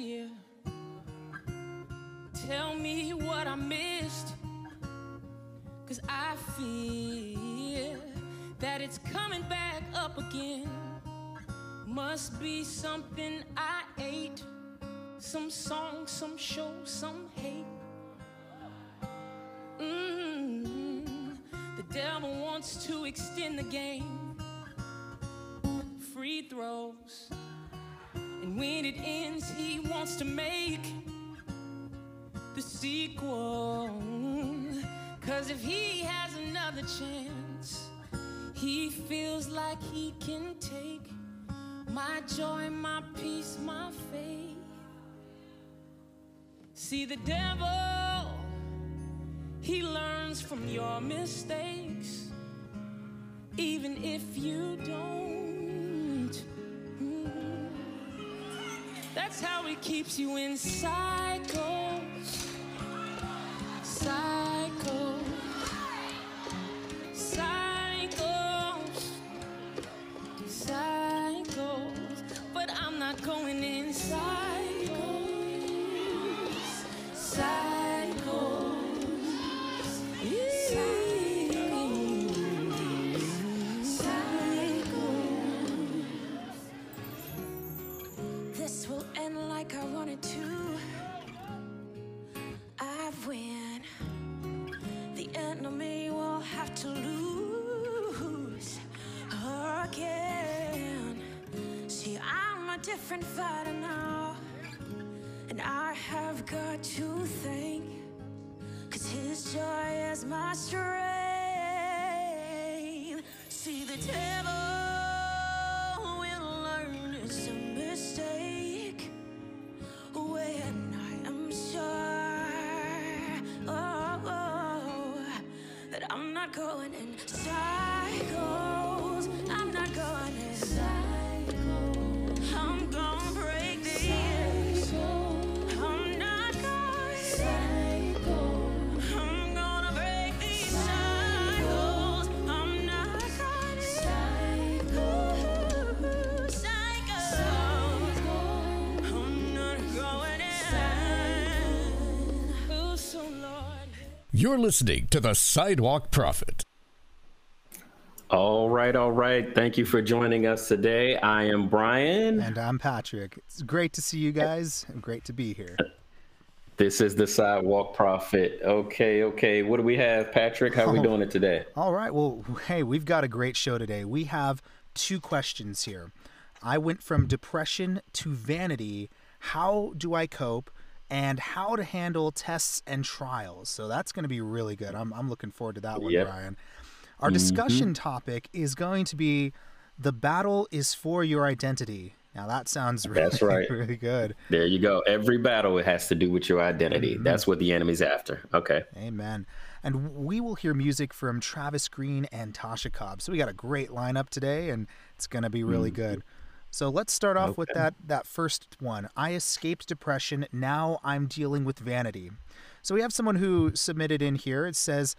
year. Tell me what I missed. Cause I feel that it's coming back up again. Must be something I ate. Some song, some show, some hate. Mm, the devil wants to extend the game. Free throws. When it ends, he wants to make the sequel. Cause if he has another chance, he feels like he can take my joy, my peace, my faith. See, the devil, he learns from your mistakes, even if you don't. That's how he keeps you in cycles. Cycles. Cycles. Cycles. But I'm not going in See, You're listening to the Sidewalk Prophet. All right, all right. Thank you for joining us today. I am Brian. And I'm Patrick. It's great to see you guys and great to be here. This is the Sidewalk Prophet. Okay, okay. What do we have, Patrick? How are we Oh. doing it today? All right. Well, hey, we've got a great show today. We have two questions here. I went from depression to vanity. How do I cope? And how to handle tests and trials. So that's going to be really good. I'm, I'm looking forward to that one, Yep. Brian. Our discussion topic is going to be the battle is for your identity. Now that sounds really, That's right. really good. There you go. Every battle it has to do with your identity. Mm-hmm. That's what the enemy's after. Okay. Amen. And we will hear music from Travis Green and Tasha Cobb. So we got a great lineup today, and it's going to be really good. So let's start off with that that first one. I escaped depression. Now I'm dealing with vanity. So we have someone who submitted in here. It says,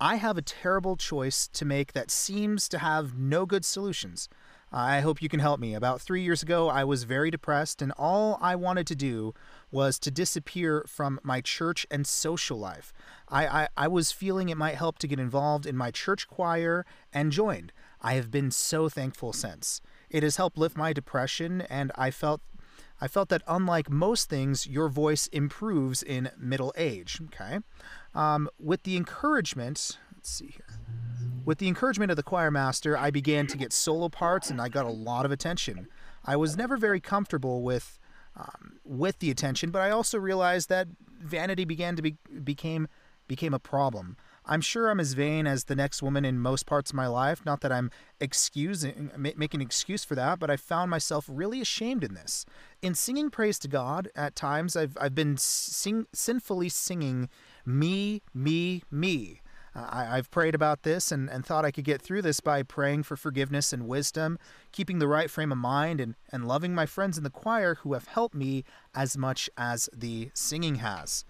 "I have a terrible choice to make that seems to have no good solutions. I hope you can help me. About three years ago, I was very depressed, and all I wanted to do was to disappear from my church and social life. I, I, I was feeling it might help to get involved in my church choir and joined. I have been so thankful since. It has helped lift my depression, and I felt I felt that unlike most things, your voice improves in middle age. Okay. Um, with the encouragement, let's see here. With the encouragement of the choir master, I began to get solo parts and I got a lot of attention. I was never very comfortable with um, with the attention, but I also realized that vanity began to be became became a problem. I'm sure I'm as vain as the next woman in most parts of my life. Not that I'm excusing ma- making an excuse for that, but I found myself really ashamed in this. In singing praise to God, at times I've I've been sing, sinfully singing me, me, me. Uh, I, I've prayed about this and, and thought I could get through this by praying for forgiveness and wisdom, keeping the right frame of mind, and, and loving my friends in the choir who have helped me as much as the singing has.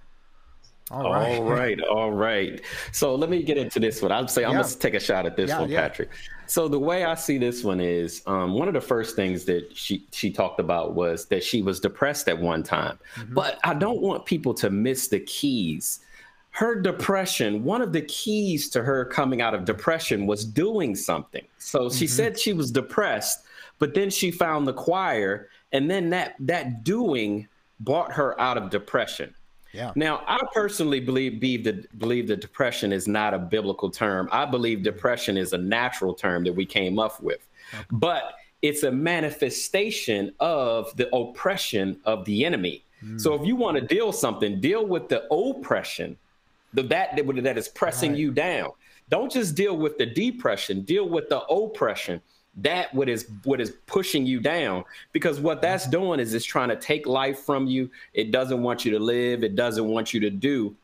All right. All right, all right. So let me get into this one. I'll say I'm Yeah. gonna take a shot at this Yeah, one, yeah. Patrick. So the way I see this one is um, one of the first things that she she talked about was that she was depressed at one time. Mm-hmm. But I don't want people to miss the keys. Her depression, one of the keys to her coming out of depression was doing something. So she mm-hmm. said she was depressed, but then she found the choir, and then that that doing brought her out of depression. Yeah. Now, I personally believe believe that believe that depression is not a biblical term. I believe depression is a natural term that we came up with, okay. but it's a manifestation of the oppression of the enemy. Mm. So, if you want to deal something, deal with the oppression, the that that, that is pressing right. you down. Don't just deal with the depression. Deal with the oppression that what is what is pushing you down. Because what that's doing is it's trying to take life from you. It doesn't want you to live. It doesn't want you to do.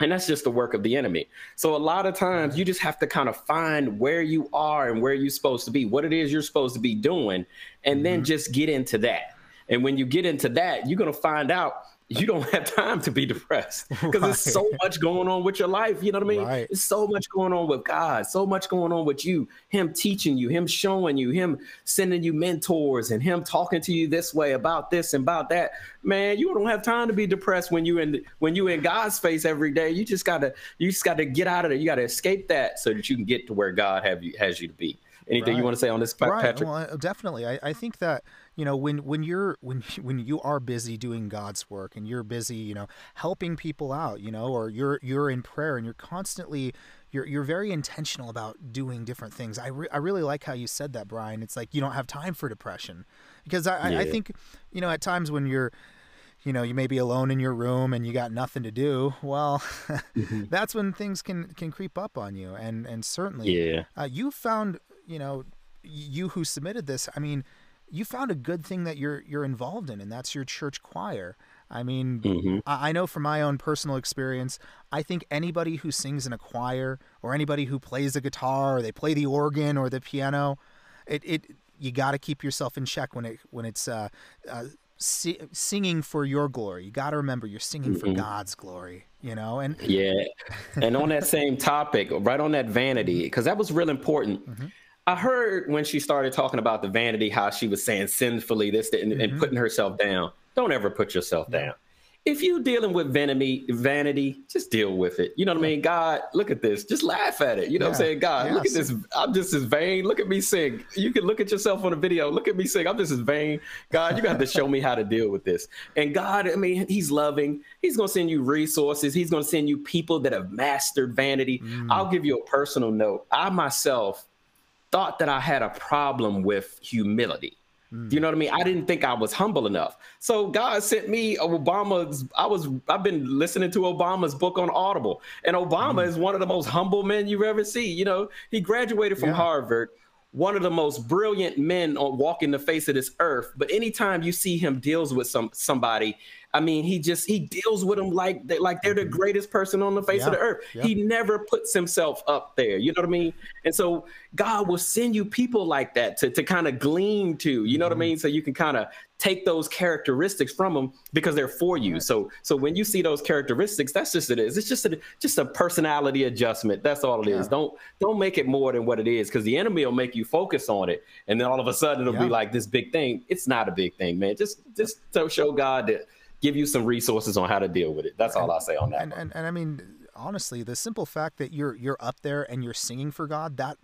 And that's just the work of the enemy. So a lot of times you just have to kind of find where you are and where you're supposed to be what it is you're supposed to be doing and mm-hmm. then just get into that. And when you get into that you're going to find out you don't have time to be depressed because right. there's so much going on with your life. You know what I mean? Right. There's so much going on with God, so much going on with you, Him teaching you, Him showing you, Him sending you mentors, and Him talking to you this way about this and about that. Man, you don't have time to be depressed when you in when you in God's face every day. You just gotta you just gotta get out of there. You gotta escape that so that you can get to where God have you has you to be. Anything right. you want to say on this, Patrick? Right. Well, definitely. I, I think that you know when when you're when when you are busy doing God's work and you're busy you know helping people out you know or you're you're in prayer and you're constantly you're you're very intentional about doing different things. I re- I really like how you said that, Brian. It's like you don't have time for depression because I, yeah. I, I think you know at times when you're you know you may be alone in your room and you got nothing to do well mm-hmm. that's when things can can creep up on you and and certainly yeah uh, you found you know you who submitted this i mean you found a good thing that you're you're involved in, and that's your church choir. I mean, mm-hmm. I know from my own personal experience, I think anybody who sings in a choir or anybody who plays the guitar or they play the organ or the piano, it, it you got to keep yourself in check when it when it's uh, uh, si- singing for your glory. You got to remember you're singing mm-hmm. for God's glory. You know, and yeah, and on that same topic, right on that vanity, because that was real important. Mm-hmm I heard when she started talking about the vanity, how she was saying sinfully this and, mm-hmm. and putting herself down. Don't ever put yourself down. If you're dealing with vanity, vanity, just deal with it. You know what I mean? God, look at this. Just laugh at it. You know yeah. what I'm saying? God, yeah, look at this. I'm just as vain. Look at me sing. You can look at yourself on a video. Look at me sing. I'm just as vain. God, you got to show me how to deal with this. And God, I mean, He's loving. He's going to send you resources. He's going to send you people that have mastered vanity. Mm. I'll give you a personal note. I myself thought that I had a problem with humility. Mm. You know what I mean? I didn't think I was humble enough. So God sent me Obama's. I was. I've been listening to Obama's book on Audible, and Obama mm. is one of the most humble men you've ever see. You know, he graduated from yeah. Harvard, one of the most brilliant men on walking the face of this earth. But anytime you see him deals with some somebody, I mean, he just he deals with them like they like they're the mm-hmm. greatest person on the face yeah. of the earth. Yeah. He never puts himself up there. You know what I mean? And so God will send you people like that to to kind of glean to. You know mm-hmm. what I mm-hmm. mean? So you can kind of take those characteristics from them because they're for you. So so when you see those characteristics, that's just it is. It's just a just a personality adjustment. That's all it yeah. is. Don't don't make it more than what it is because the enemy will make you focus on it, and then all of a sudden it'll be like this big thing. It's not a big thing, man. Just just to show God that give you some resources on how to deal with it. That's all I say on that. And, and, and I mean, honestly, the simple fact that you're you're up there and you're singing for God, that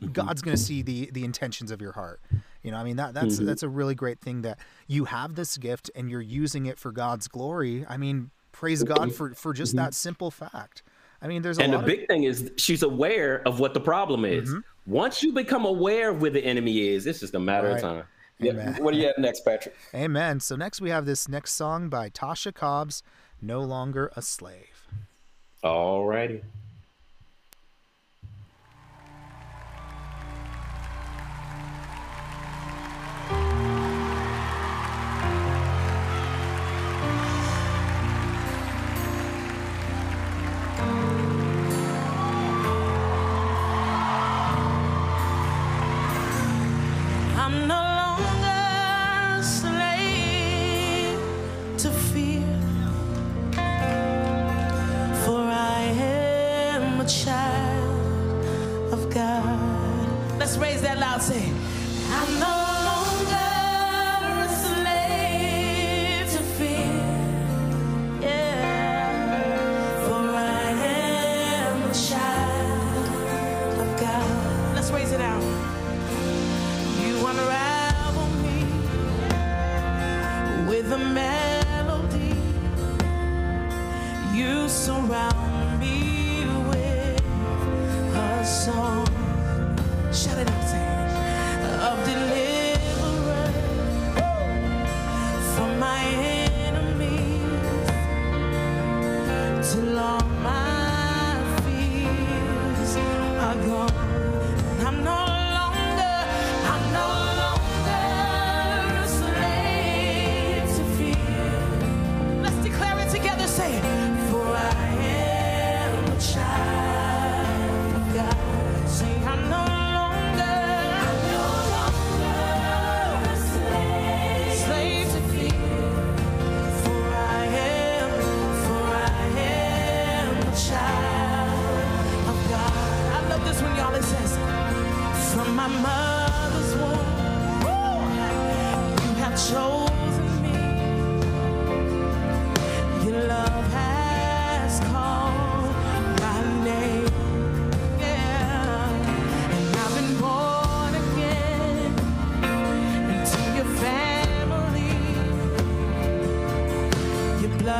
mm-hmm. God's going to see the the intentions of your heart. You know, I mean that that's mm-hmm. that's a really great thing that you have this gift and you're using it for God's glory. I mean, praise God for for just mm-hmm. that simple fact. I mean, there's a and the of... big thing is she's aware of what the problem is. Mm-hmm. Once you become aware of where the enemy is, it's just a matter right. of time. Amen. Yeah. What do you have next, Patrick? Amen. So next we have this next song by Tasha Cobbs, "No Longer a Slave." All righty.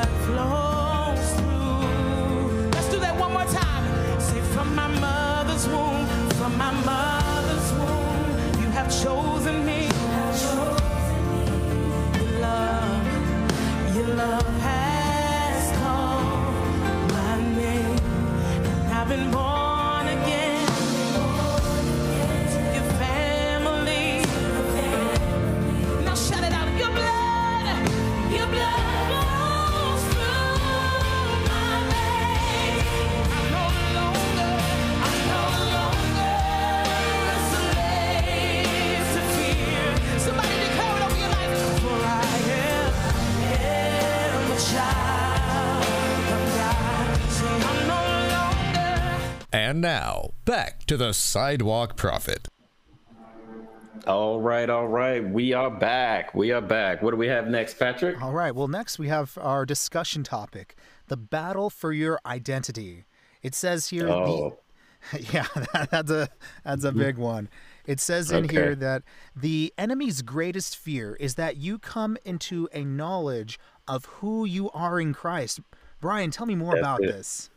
Your now, back to the Sidewalk Prophet. All right, all right. We are back. We are back. What do we have next, Patrick? All right. Well, next we have our discussion topic the battle for your identity. It says here, Oh, the, yeah, that, that's a that's a big one. It says in here that the enemy's greatest fear is that you come into a knowledge of who you are in Christ. Brian, tell me more That's about it. this.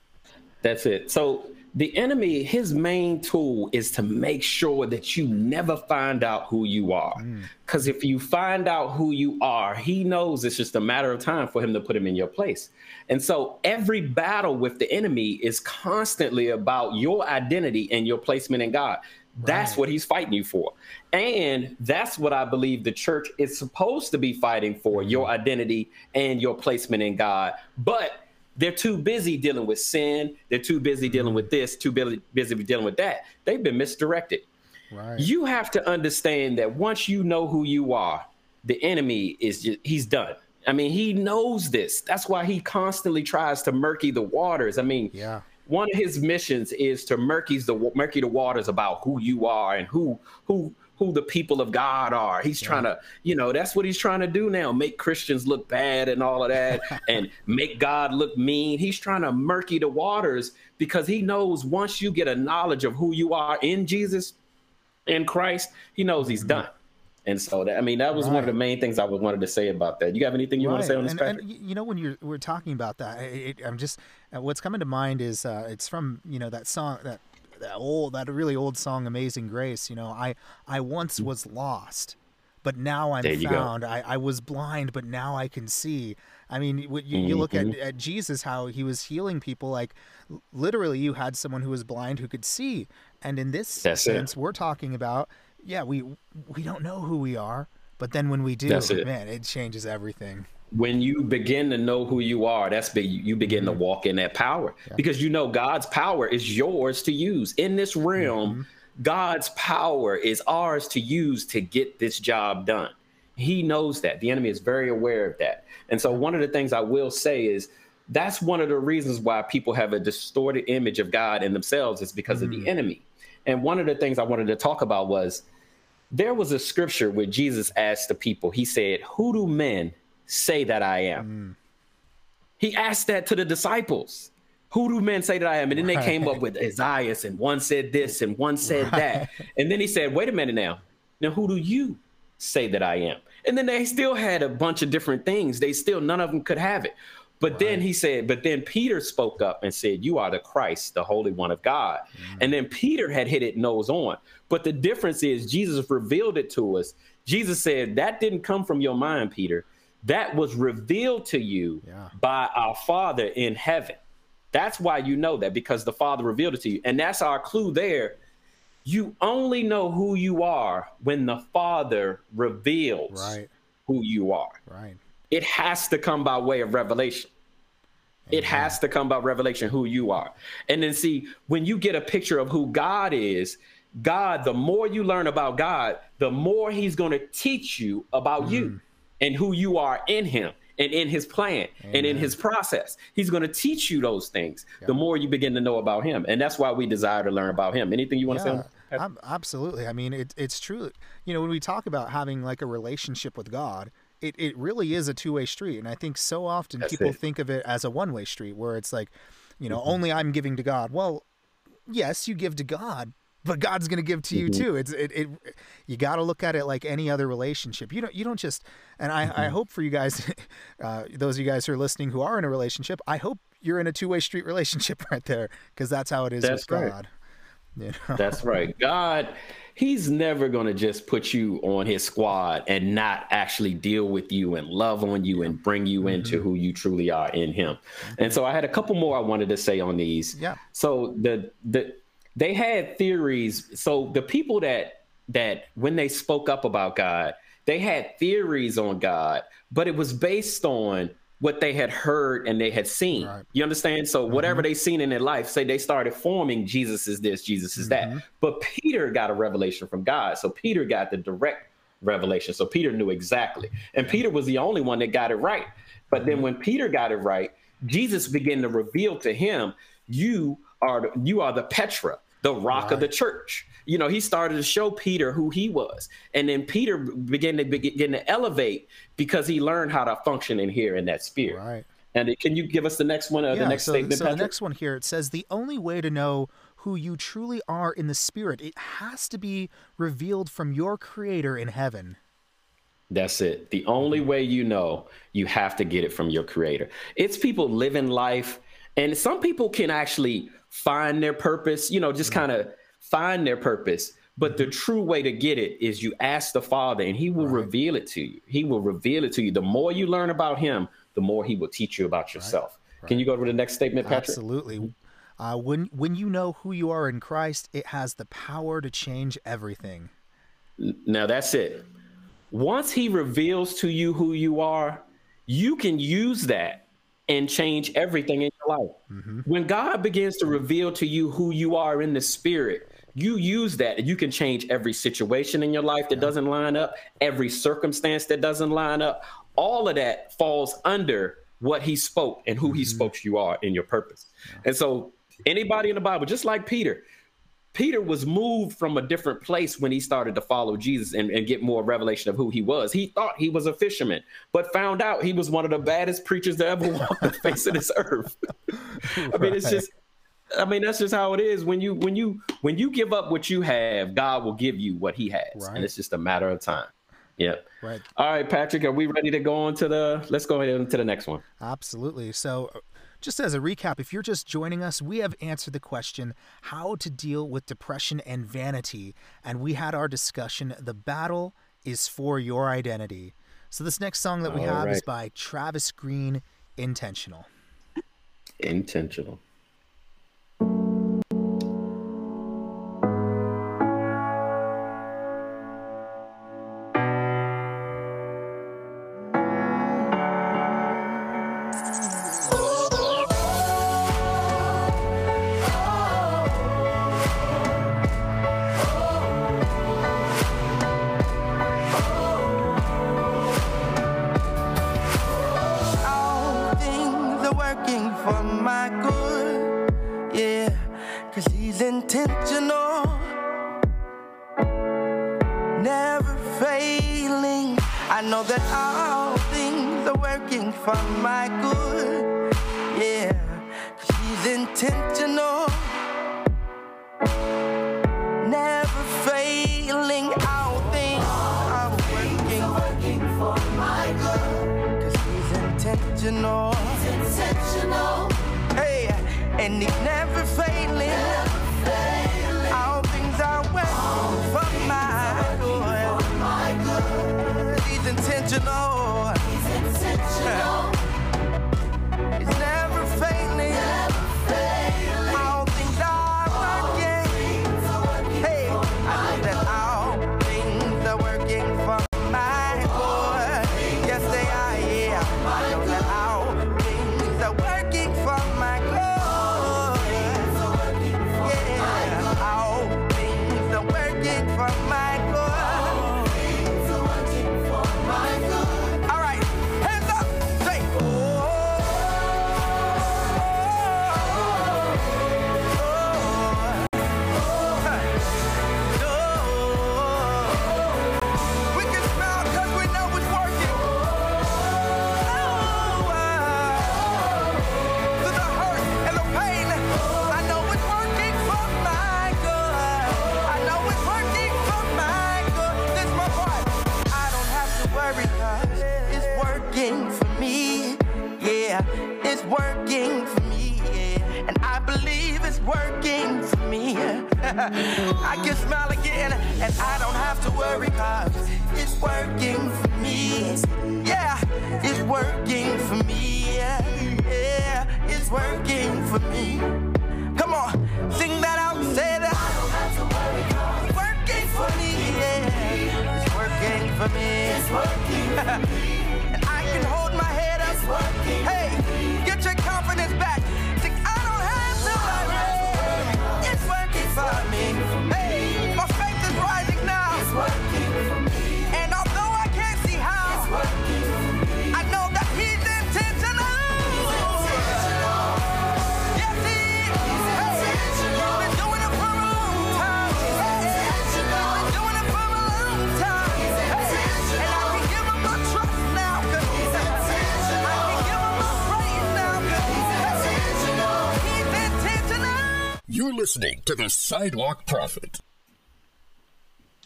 that's it. So the enemy, his main tool is to make sure that you never find out who you are. Mm. Because if you find out who you are, he knows it's just a matter of time for him to put him in your place. And so every battle with the enemy is constantly about your identity and your placement in God. That's what he's fighting you for. And that's what I believe the church is supposed to be fighting for your mm-hmm. identity and your placement in God. But they're too busy dealing with sin. They're too busy mm-hmm. dealing with this, too busy, busy dealing with that. They've been misdirected. Right. You have to understand that once you know who you are, the enemy is just, he's done. I mean, he knows this. That's why he constantly tries to murky the waters. I mean, Yeah. one of his missions is to murky the murky the waters about who you are and who who who the people of God are. He's trying to, you know, that's what he's trying to do now, make Christians look bad and all of that and make God look mean. He's trying to murky the waters because he knows once you get a knowledge of who you are in Jesus in Christ, he knows he's done. And so that I mean that was one of the main things I wanted to say about that. You have anything you want to say on this, and, Patrick? and you know when you're we're talking about that, it, it- I'm just uh, what's coming to mind is uh, it's from you know that song that that old that really old song Amazing Grace. You know, I I once was lost, but now I'm Mm. Go. found. I, I was blind, but now I can see. I mean, you, you look at, Mm-hmm. at Jesus, how he was healing people. Like literally, you had someone who was blind who could see, and in this That's it. sense, we're talking about. Yeah, we we don't know who we are, but then when we do, it. man, it changes everything. When you begin to know who you are, that's big. You begin to mm-hmm. walk in that power because you know God's power is yours to use in this realm. Mm-hmm. God's power is ours to use to get this job done. He knows that. The enemy is very aware of that. And so, one of the things I will say is that's one of the reasons why people have a distorted image of God in themselves is because of the mm-hmm. enemy. And one of the things I wanted to talk about was there was a scripture where Jesus asked the people, He said, Who do men say that I am? He asked that to the disciples. Who do men say that I am? And then they came up with Isaiah, and one said this, and one said that. And then he said, Wait a minute now. Now, who do you say that I am? And then they still had a bunch of different things. They still, none of them could have it. But right. then he said, but then Peter spoke up and said, You are the Christ, the Holy One of God. Mm-hmm. And then Peter had hit it nose on. But the difference is Jesus revealed it to us. Jesus said, That didn't come from your mind, Peter. That was revealed to you yeah. by our Father in heaven. That's why you know that because the Father revealed it to you. And that's our clue there. You only know who you are when the Father reveals right. who you are. Right. It has to come by way of revelation. It has to come by revelation who you are. And then see, when you get a picture of who God is, God, the more you learn about God, the more he's going to teach you about mm. you and who you are in him and in his plan Amen. and in his process. He's going to teach you those things the more you begin to know about him. And that's why we desire to learn about him. Anything you want yeah, to say? absolutely. I mean, it, it's true. You know, when we talk about having like a relationship with God, it, it really is a two way street. And I think so often That's people it. think of it as a one way street where it's like, you know, mm-hmm. only I'm giving to God. Well, yes, you give to God, but God's going to give to you mm-hmm. too. It's it, it you got to look at it like any other relationship. You don't you don't just and I mm-hmm. I hope for you guys, uh, those of you guys who are listening who are in a relationship, I hope you're in a two way street relationship right there because that's how it is that's with right. God. You know? That's right. God he's never going to just put you on his squad and not actually deal with you and love on you and bring you mm-hmm. into who you truly are in him. And so I had a couple more I wanted to say on these. Yeah. So the the they had theories. So the people that that when they spoke up about God, they had theories on God, but it was based on what they had heard and they had seen. Right. You understand? So mm-hmm. whatever they seen in their life, say they started forming Jesus is this, Jesus is mm-hmm. that. But Peter got a revelation from God. So Peter got the direct revelation. So Peter knew exactly. And Peter was the only one that got it right. But then mm-hmm. when Peter got it right, Jesus began to reveal to him, you are you are the Petra, the rock right. of the church you know, he started to show Peter who he was. And then Peter began to begin to elevate because he learned how to function in here in that spirit. Right. And can you give us the next one, uh, yeah, the next so, statement? So Patrick? the next one here it says the only way to know who you truly are in the spirit, it has to be revealed from your creator in heaven. That's it. The only way you know, you have to get it from your creator. It's people living life, and some people can actually find their purpose, you know, just mm-hmm. kind of find their purpose. But the true way to get it is you ask the Father, and He will right. reveal it to you. He will reveal it to you. The more you learn about Him, the more He will teach you about yourself. Right. Right. Can you go to the next statement, Patrick? Absolutely. Uh, when when you know who you are in Christ, it has the power to change everything. Now that's it. Once He reveals to you who you are, you can use that and change everything in your life. Mm-hmm. When God begins to reveal to you who you are in the spirit, you use that and you can change every situation in your life that yeah. doesn't line up, every circumstance that doesn't line up. All of that falls under what he spoke and who mm-hmm. he spoke you are in your purpose. Yeah. And so anybody in the Bible, just like Peter, Peter was moved from a different place when he started to follow Jesus and, and, get more revelation of who he was. He thought he was a fisherman, but found out he was one of the baddest preachers that ever walked the face of this earth. I mean, it's just I mean, that's just how it is. When you when you when you give up what you have, God will give you what He has, right. and it's just a matter of time. Yep. Right. All right, Patrick, are we ready to go on to the? Let's go ahead into the next one. Absolutely. So, just as a recap, if you're just joining us, we have answered the question how to deal with depression and vanity, and we had our discussion. The battle is for your identity. So this next song that we All have right. is by Travis Green, Intentional. Intentional. Never failing. I know that all things are working. For my good. Yeah, cause he's intentional. Never failing. All things are working, are working for my good. Cause he's intentional. Hey, and he's never failing. It's working for me. Come on, sing that out, say that. It's working for me. Yeah, it's working for me. It's working for and I can hold my head up. Listening to the Sidewalk Prophet.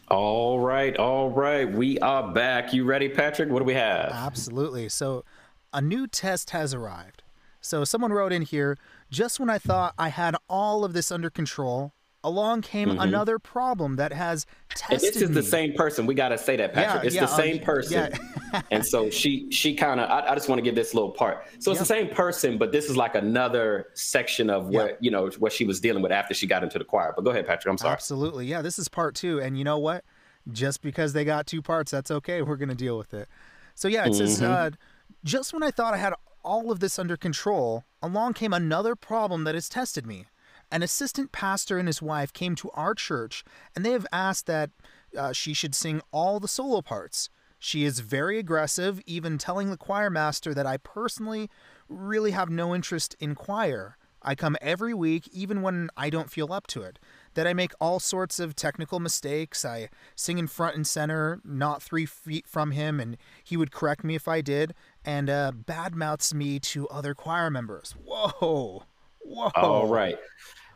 All right, all right. We are back. You ready, Patrick? What do we have? Absolutely. So, a new test has arrived. So, someone wrote in here just when I thought I had all of this under control, along came another problem that has Mm-hmm. And tested this is the same person. We got to say that, Patrick. Yeah, it's yeah, the um, same person. yeah. and so she she kind of. I, I just want to give this little part. So it's the same person, but this is like another section of what you know what she was dealing with after she got into the choir. But go ahead, Patrick. I'm sorry. Absolutely. Yeah, this is part two. And you know what? Just because they got two parts, that's okay. We're going to deal with it. So, yeah, it says uh, just when I thought I had all of this under control, along came another problem that has tested me. An assistant pastor and his wife came to our church, and they have asked that uh, she should sing all the solo parts. She is very aggressive, even telling the choir master that I personally really have no interest in choir. I come every week, even when I don't feel up to it. That I make all sorts of technical mistakes. I sing in front and center, not three feet from him, and he would correct me if I did, and uh, badmouths me to other choir members. Whoa. Whoa. All right.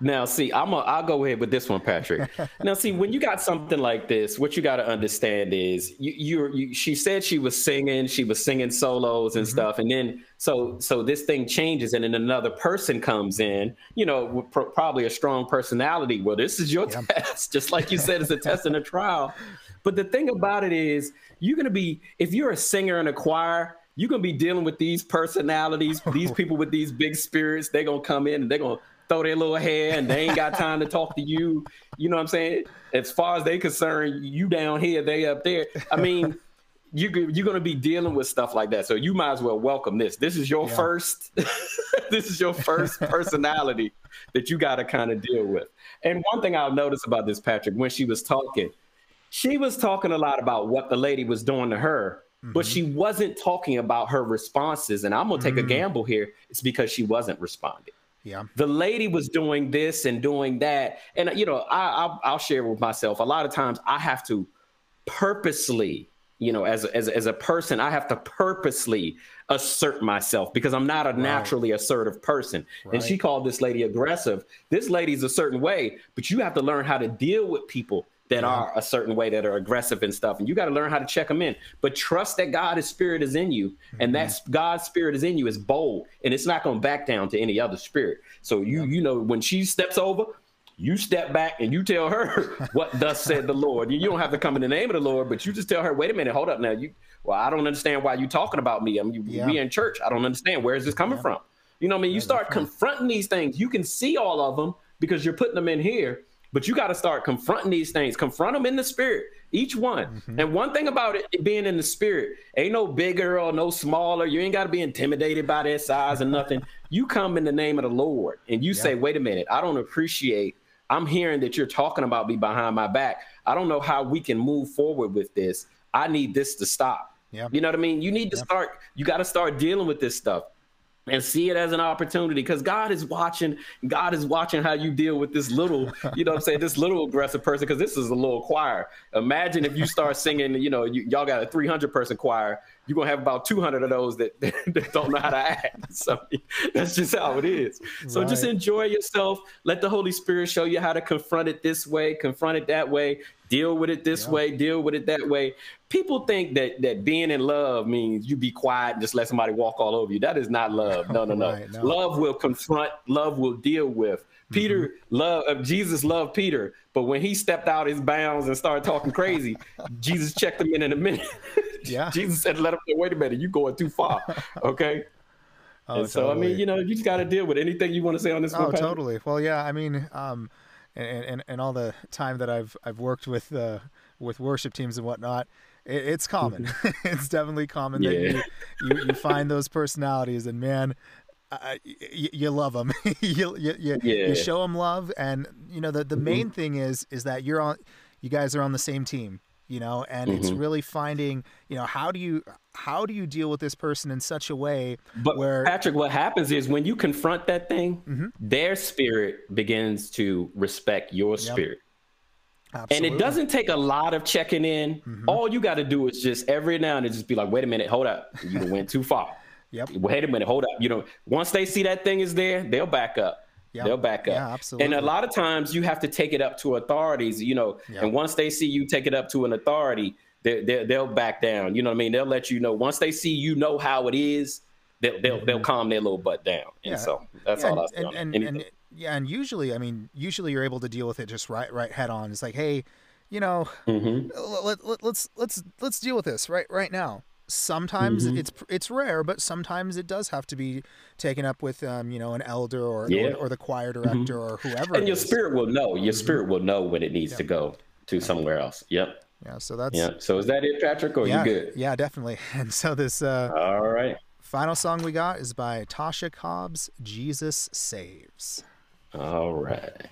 Now, see, I'm a, I'll go ahead with this one, Patrick. now, see, when you got something like this, what you got to understand is you, you're, you, she said she was singing, she was singing solos and mm-hmm. stuff, and then so so this thing changes, and then another person comes in, you know, pro- probably a strong personality. Well, this is your test, just like you said, it's a test and a trial. But the thing about it is, you're gonna be if you're a singer in a choir. You're gonna be dealing with these personalities, these people with these big spirits. They're gonna come in and they're gonna throw their little hair and they ain't got time to talk to you. You know what I'm saying? As far as they concerned, you down here, they up there. I mean, you you're gonna be dealing with stuff like that. So you might as well welcome this. This is your first. this is your first personality that you got to kind of deal with. And one thing I'll notice about this, Patrick, when she was talking, she was talking a lot about what the lady was doing to her. But mm-hmm. she wasn't talking about her responses. And I'm going to take a mm-hmm. gamble here. It's because she wasn't responding Yeah. the lady was doing this and doing that. And you know I, I'll, I'll share with myself a lot of times i have to purposely you know as, as, as a person i have to purposely assert myself because i'm not a naturally assertive person. And she called this lady aggressive. This lady's a certain way but you have to learn how to deal with people that are a certain way that are aggressive and stuff and you got to learn how to check them in. But trust that god's spirit is in you and that mm-hmm. god's spirit is in you is bold and it's not going to back down to any other spirit. So you you know when she steps over you step back and you tell her what thus said the lord. You don't have to come in the name of the lord but you just tell her wait a minute hold up now. You well i don't understand why you talking about me. I mean Yeah. we in church. I don't understand. Where is this coming from? You know what i mean? You start confronting these things. You can see all of them because you're putting them in here but you got to start confronting these things. Confront them in the spirit each one. Mm-hmm. and one thing about it being in the spirit ain't no bigger or no smaller. You ain't got to be intimidated by their size or nothing. You come in the name of the lord and you say wait a minute. I don't appreciate i'm hearing that you're talking about me behind my back. I don't know how we can move forward with this. I need this to stop. Yeah. you know what i mean? You need to start you got to start dealing with this stuff and see it as an opportunity because God is watching. God is watching how you deal with this little, you know what I'm saying, this little aggressive person because this is a little choir. Imagine if you start singing, you know, you, y'all got a 300 person choir, you're going to have about 200 of those that, that don't know how to act. So that's just how it is. So just enjoy yourself. Let the Holy Spirit show you how to confront it this way, confront it that way, deal with it this way, deal with it that way. People think that that being in love means you be quiet and just let somebody walk all over you. That is not love. No, no, no. Right, no. Love will confront. Love will deal with. Peter love uh, Jesus loved Peter, but when he stepped out his bounds and started talking crazy, Jesus checked him in in a minute. Yeah. Jesus said, "Let him know. Wait a minute, you going too far." Okay. Oh, and so I mean, you know, you just got to deal with anything you want to say on this one. Oh, Patrick? totally. Well, yeah. I mean, um, and, and and all the time that I've I've worked with uh, with worship teams and whatnot, it, it's common. it's definitely common that Mm-hmm. You, you you find those personalities, and man, uh, you, you love them. you you, you, Yeah. you show them love, and you know the the main thing is is that you're on, you guys are on the same team. You know, and it's Mm-hmm. really finding, you know, how do you how do you deal with this person in such a way But where Patrick, what happens is when you confront that thing, Mm-hmm. their spirit begins to respect your spirit. And Absolutely. Mm-hmm. it doesn't take a lot of checking in. All you got to do is just every now and then just be like, wait a minute, hold up. You went too far. Yep. Wait a minute, hold up. You know, once they see that thing is there, they'll back up. Yeah. They'll back up. Yeah, absolutely. And a lot of times you have to take it up to authorities, you know, Yeah. and once they see you take it up to an authority, they, they, they'll back down. You know what I mean? They'll let you know. Once they see you know how it is, they'll, they'll, they'll calm their little butt down. And Mm-hmm. Yeah. so that's Yeah, all I and, say. and, and, and yeah, and usually, I mean, usually you're able to deal with it just right, right head on. It's like, hey, you know, Mm-hmm. let, let, let's let's let's deal with this right right now. Sometimes Mm-hmm. it's it's rare, but sometimes it does have to be taken up with, um, you know, an elder or Yeah. Mm-hmm. or, or the choir director or whoever. and your is. spirit will know. Your Mm-hmm. spirit will know when it needs to go to somewhere else. Yep. Yeah, so that's Yeah. So is that it, Patrick? Or yeah, you good? yeah, definitely. And so this uh, All right. final song we got is by Tasha Cobbs, "Jesus Saves." All right.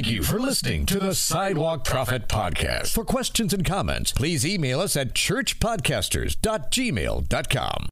Thank you for listening to the Sidewalk Prophet Podcast. For questions and comments, please email us at churchpodcasters.gmail.com.